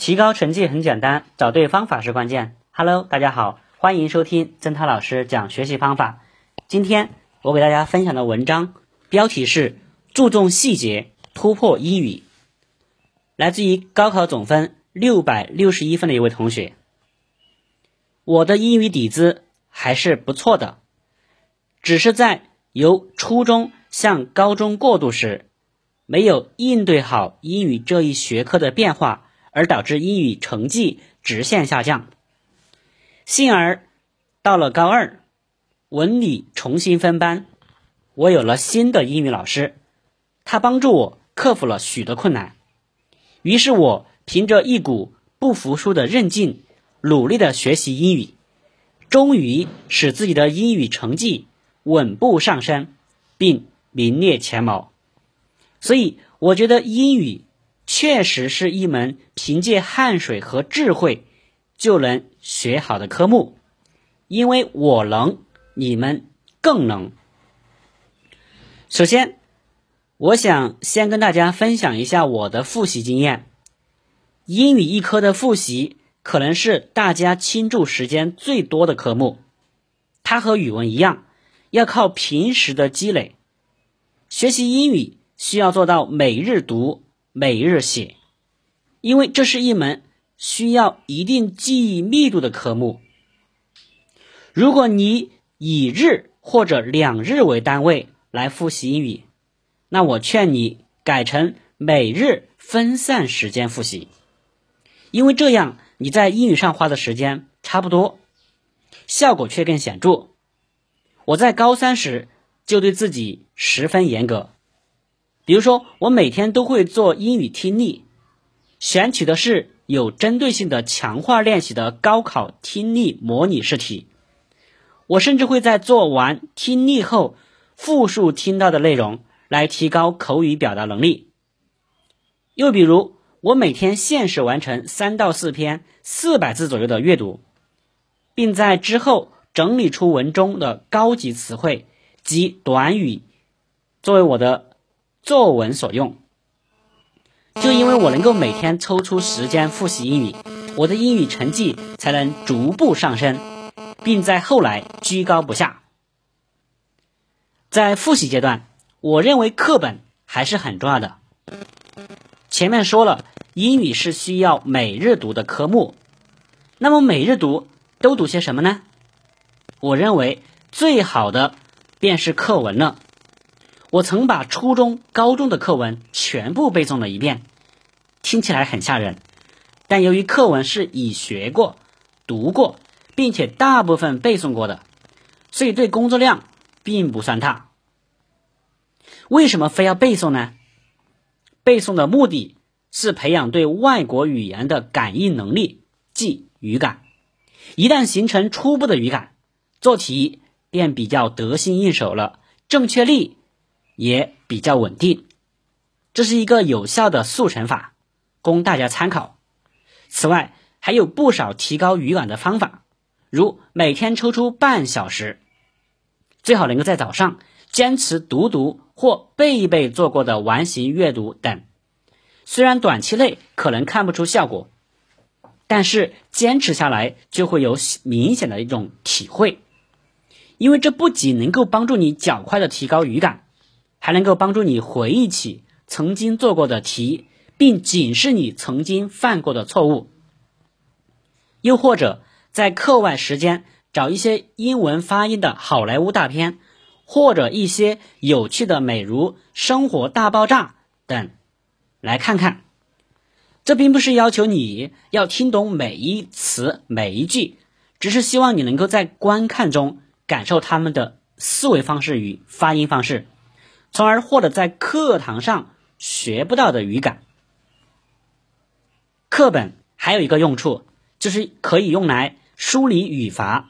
提高成绩很简单，找对方法是关键。Hello，大家好，欢迎收听曾涛老师讲学习方法。今天我给大家分享的文章标题是“注重细节，突破英语”，来自于高考总分六百六十一分的一位同学。我的英语底子还是不错的，只是在由初中向高中过渡时，没有应对好英语这一学科的变化。而导致英语成绩直线下降，幸而到了高二，文理重新分班，我有了新的英语老师，他帮助我克服了许多困难。于是我凭着一股不服输的韧劲，努力的学习英语，终于使自己的英语成绩稳步上升，并名列前茅。所以，我觉得英语。确实是一门凭借汗水和智慧就能学好的科目，因为我能，你们更能。首先，我想先跟大家分享一下我的复习经验。英语一科的复习可能是大家倾注时间最多的科目，它和语文一样，要靠平时的积累。学习英语需要做到每日读。每日写，因为这是一门需要一定记忆密度的科目。如果你以日或者两日为单位来复习英语，那我劝你改成每日分散时间复习，因为这样你在英语上花的时间差不多，效果却更显著。我在高三时就对自己十分严格。比如说，我每天都会做英语听力，选取的是有针对性的强化练习的高考听力模拟试题。我甚至会在做完听力后复述听到的内容，来提高口语表达能力。又比如，我每天限时完成三到四篇四百字左右的阅读，并在之后整理出文中的高级词汇及短语，作为我的。作文所用，就因为我能够每天抽出时间复习英语，我的英语成绩才能逐步上升，并在后来居高不下。在复习阶段，我认为课本还是很重要的。前面说了，英语是需要每日读的科目，那么每日读都读些什么呢？我认为最好的便是课文了。我曾把初中、高中的课文全部背诵了一遍，听起来很吓人，但由于课文是已学过、读过，并且大部分背诵过的，所以对工作量并不算大。为什么非要背诵呢？背诵的目的是培养对外国语言的感应能力，即语感。一旦形成初步的语感，做题便比较得心应手了，正确率。也比较稳定，这是一个有效的速成法，供大家参考。此外，还有不少提高语感的方法，如每天抽出半小时，最好能够在早上坚持读读或背一背做过的完形阅读等。虽然短期内可能看不出效果，但是坚持下来就会有明显的一种体会，因为这不仅能够帮助你较快的提高语感。还能够帮助你回忆起曾经做过的题，并警示你曾经犯过的错误。又或者在课外时间找一些英文发音的好莱坞大片，或者一些有趣的美如《生活大爆炸》等来看看。这并不是要求你要听懂每一词每一句，只是希望你能够在观看中感受他们的思维方式与发音方式。从而获得在课堂上学不到的语感。课本还有一个用处，就是可以用来梳理语法。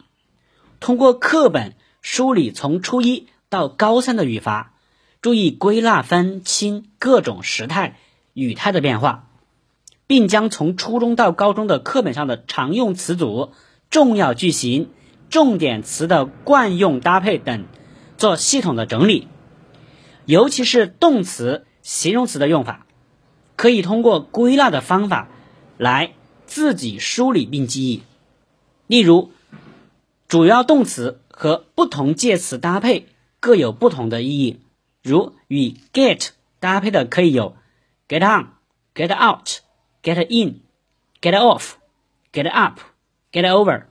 通过课本梳理从初一到高三的语法，注意归纳分清各种时态、语态的变化，并将从初中到高中的课本上的常用词组、重要句型、重点词的惯用搭配等做系统的整理。尤其是动词、形容词的用法，可以通过归纳的方法来自己梳理并记忆。例如，主要动词和不同介词搭配各有不同的意义。如与 get 搭配的可以有 get on、get out、get in、get off、get up、get over、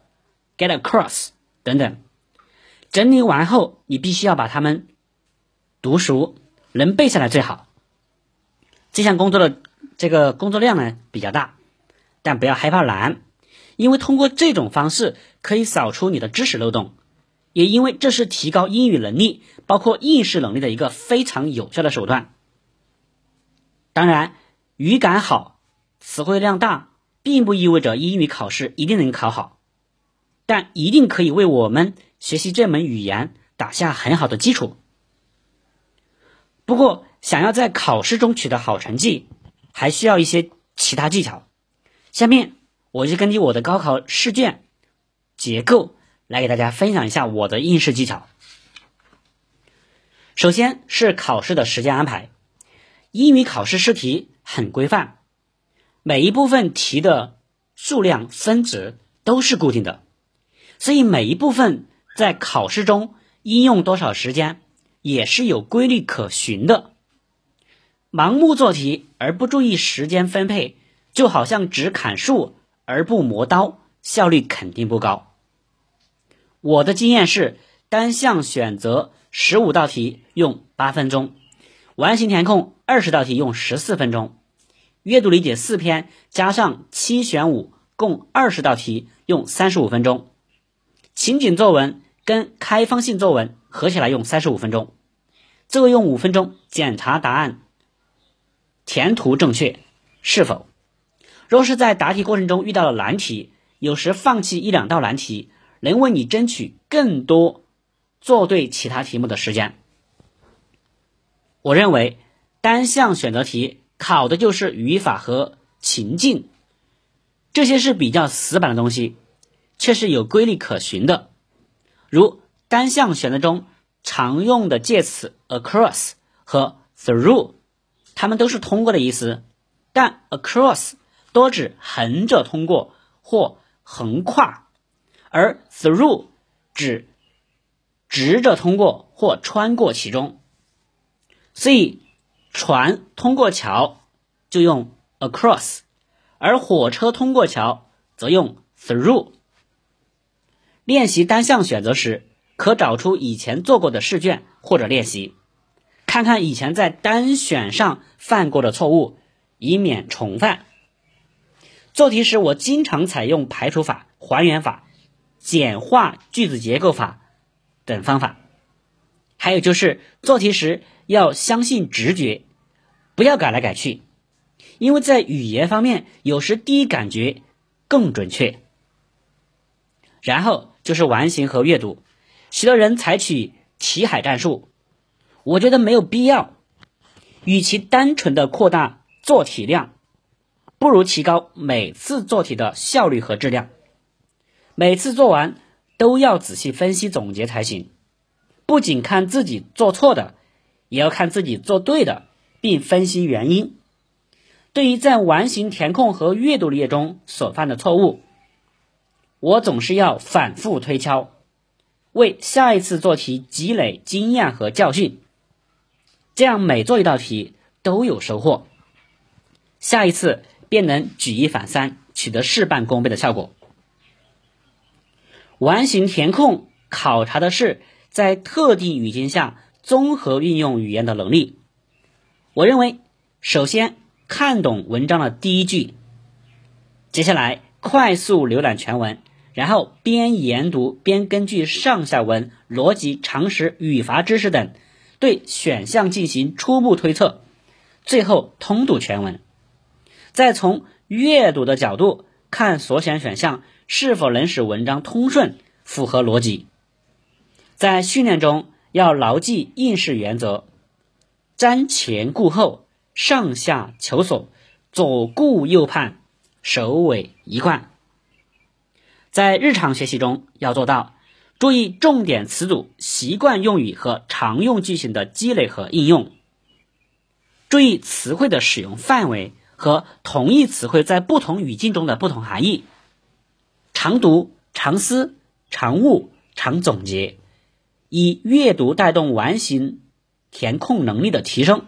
get across 等等。整理完后，你必须要把它们读熟，能背下来最好。这项工作的这个工作量呢比较大，但不要害怕难，因为通过这种方式可以扫除你的知识漏洞，也因为这是提高英语能力，包括应试能力的一个非常有效的手段。当然，语感好、词汇量大，并不意味着英语考试一定能考好，但一定可以为我们学习这门语言打下很好的基础。不过，想要在考试中取得好成绩，还需要一些其他技巧。下面我就根据我的高考试卷结构来给大家分享一下我的应试技巧。首先是考试的时间安排，英语考试试题很规范，每一部分题的数量分值都是固定的，所以每一部分在考试中应用多少时间。也是有规律可循的。盲目做题而不注意时间分配，就好像只砍树而不磨刀，效率肯定不高。我的经验是，单项选择十五道题用八分钟，完形填空二十道题用十四分钟，阅读理解四篇加上七选五共二十道题用三十五分钟，情景作文跟开放性作文。合起来用三十五分钟，最后用五分钟检查答案填图正确是否。若是在答题过程中遇到了难题，有时放弃一两道难题，能为你争取更多做对其他题目的时间。我认为单项选择题考的就是语法和情境，这些是比较死板的东西，却是有规律可循的，如。单项选择中常用的介词 across 和 through，它们都是通过的意思，但 across 多指横着通过或横跨，而 through 指直着通过或穿过其中。所以，船通过桥就用 across，而火车通过桥则用 through。练习单项选择时。可找出以前做过的试卷或者练习，看看以前在单选上犯过的错误，以免重犯。做题时，我经常采用排除法、还原法、简化句子结构法等方法。还有就是做题时要相信直觉，不要改来改去，因为在语言方面，有时第一感觉更准确。然后就是完形和阅读。许多人采取题海战术，我觉得没有必要。与其单纯的扩大做题量，不如提高每次做题的效率和质量。每次做完都要仔细分析总结才行，不仅看自己做错的，也要看自己做对的，并分析原因。对于在完形填空和阅读理解中所犯的错误，我总是要反复推敲。为下一次做题积累经验和教训，这样每做一道题都有收获，下一次便能举一反三，取得事半功倍的效果。完形填空考察的是在特定语境下综合运用语言的能力。我认为，首先看懂文章的第一句，接下来快速浏览全文。然后边研读边根据上下文逻辑、常识、语法知识等，对选项进行初步推测，最后通读全文，再从阅读的角度看所选选项是否能使文章通顺、符合逻辑。在训练中要牢记应试原则：瞻前顾后、上下求索、左顾右盼、首尾一贯。在日常学习中要做到注意重点词组、习惯用语和常用句型的积累和应用，注意词汇的使用范围和同义词汇在不同语境中的不同含义。常读、常思、常悟、常总结，以阅读带动完形填空能力的提升。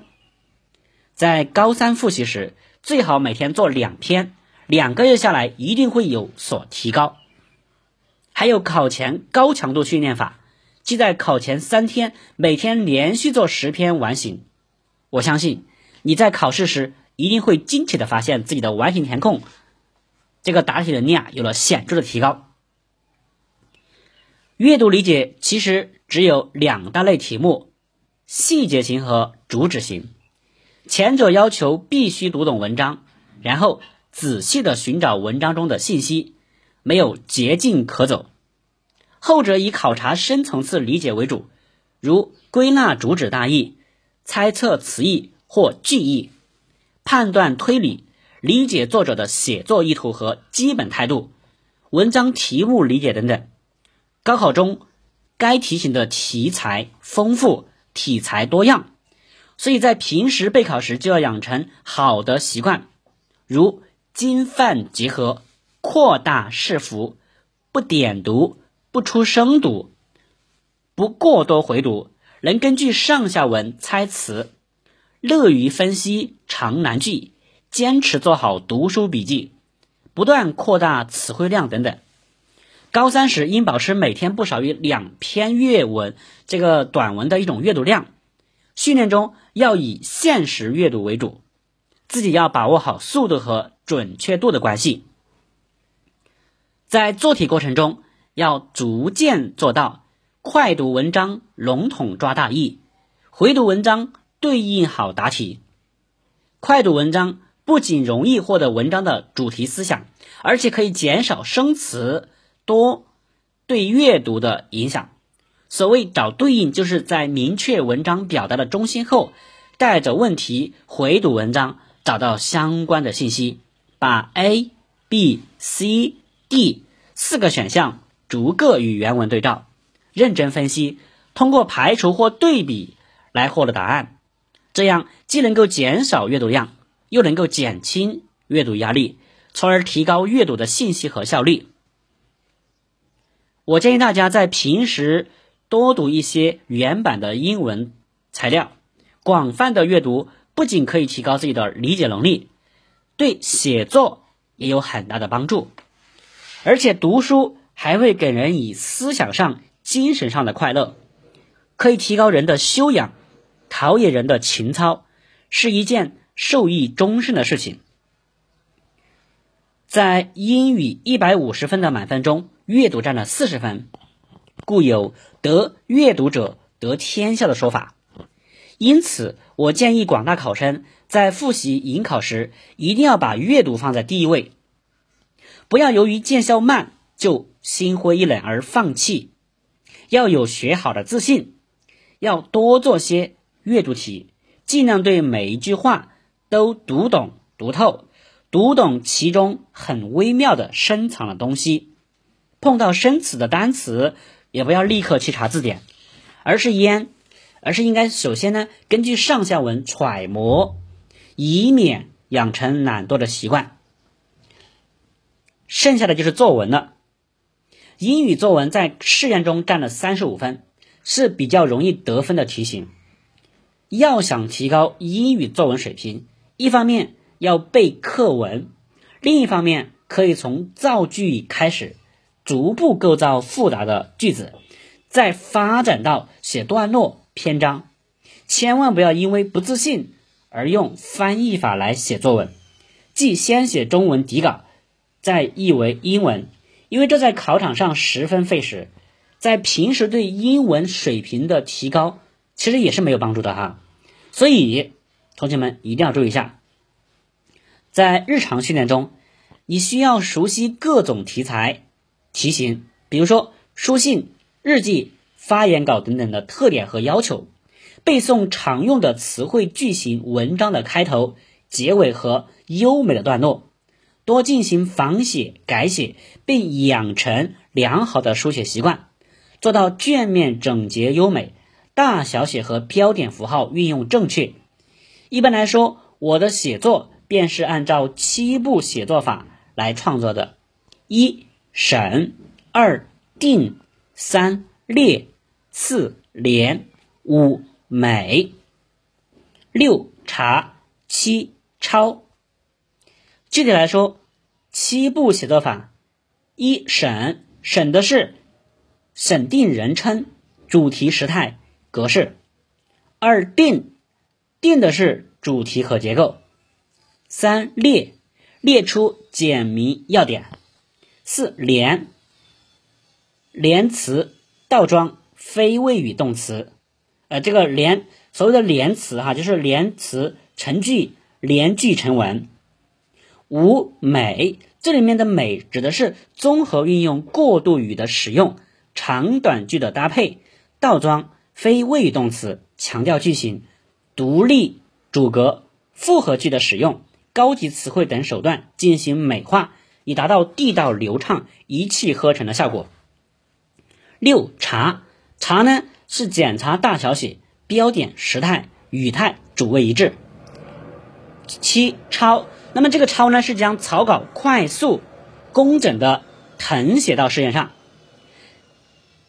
在高三复习时，最好每天做两篇，两个月下来一定会有所提高。还有考前高强度训练法，即在考前三天每天连续做十篇完形。我相信你在考试时一定会惊奇的发现自己的完形填空这个答题能力啊有了显著的提高。阅读理解其实只有两大类题目：细节型和主旨型。前者要求必须读懂文章，然后仔细的寻找文章中的信息，没有捷径可走；后者以考察深层次理解为主，如归纳主旨大意、猜测词义或句意、判断推理、理解作者的写作意图和基本态度、文章题目理解等等。高考中该题型的题材丰富，题材多样。所以在平时备考时就要养成好的习惯，如精泛结合、扩大视幅、不点读、不出声读、不过多回读，能根据上下文猜词，乐于分析长难句，坚持做好读书笔记，不断扩大词汇量等等。高三时应保持每天不少于两篇阅文，这个短文的一种阅读量。训练中要以现实阅读为主，自己要把握好速度和准确度的关系。在做题过程中，要逐渐做到快读文章，笼统抓大意；回读文章，对应好答题。快读文章不仅容易获得文章的主题思想，而且可以减少生词多对阅读的影响。所谓找对应，就是在明确文章表达的中心后，带着问题回读文章，找到相关的信息，把 A、B、C、D 四个选项逐个与原文对照，认真分析，通过排除或对比来获得答案。这样既能够减少阅读量，又能够减轻阅读压力，从而提高阅读的信息和效率。我建议大家在平时。多读一些原版的英文材料，广泛的阅读不仅可以提高自己的理解能力，对写作也有很大的帮助。而且读书还会给人以思想上、精神上的快乐，可以提高人的修养，陶冶人的情操，是一件受益终身的事情。在英语一百五十分的满分中，阅读占了四十分。故有得阅读者得天下的说法，因此我建议广大考生在复习迎考时，一定要把阅读放在第一位，不要由于见效慢就心灰意冷而放弃，要有学好的自信，要多做些阅读题，尽量对每一句话都读懂读透，读懂其中很微妙的深藏的东西，碰到生词的单词。也不要立刻去查字典，而是应，而是应该首先呢，根据上下文揣摩，以免养成懒惰的习惯。剩下的就是作文了。英语作文在试卷中占了三十五分，是比较容易得分的题型。要想提高英语作文水平，一方面要背课文，另一方面可以从造句开始。逐步构造复杂的句子，再发展到写段落、篇章。千万不要因为不自信而用翻译法来写作文，即先写中文底稿，再译为英文，因为这在考场上十分费时，在平时对英文水平的提高其实也是没有帮助的哈。所以，同学们一定要注意一下，在日常训练中，你需要熟悉各种题材。题型，比如说书信、日记、发言稿等等的特点和要求，背诵常用的词汇句型，文章的开头、结尾和优美的段落，多进行仿写、改写，并养成良好的书写习惯，做到卷面整洁优美，大小写和标点符号运用正确。一般来说，我的写作便是按照七步写作法来创作的：一审，二定，三列，四连，五美，六查，七抄。具体来说，七步写作法：一审，审的是审定人称、主题、时态、格式；二定，定的是主题和结构。三列列出简明要点，四连连词倒装非谓语动词，呃，这个连所谓的连词哈，就是连词成句，连句成文。五美这里面的美指的是综合运用过渡语的使用，长短句的搭配，倒装非谓语动词，强调句型，独立主格复合句的使用。高级词汇等手段进行美化，以达到地道流畅、一气呵成的效果。六查查呢是检查大小写、标点、时态、语态主谓一致。七抄，那么这个抄呢是将草稿快速、工整的誊写到试卷上。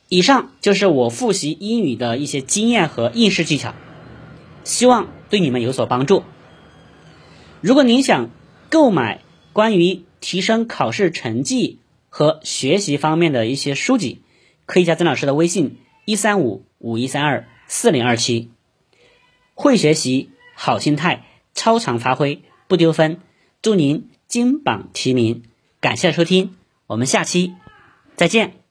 以上就是我复习英语的一些经验和应试技巧，希望对你们有所帮助。如果您想购买关于提升考试成绩和学习方面的一些书籍，可以加曾老师的微信：一三五五一三二四零二七。会学习，好心态，超常发挥，不丢分。祝您金榜题名！感谢收听，我们下期再见。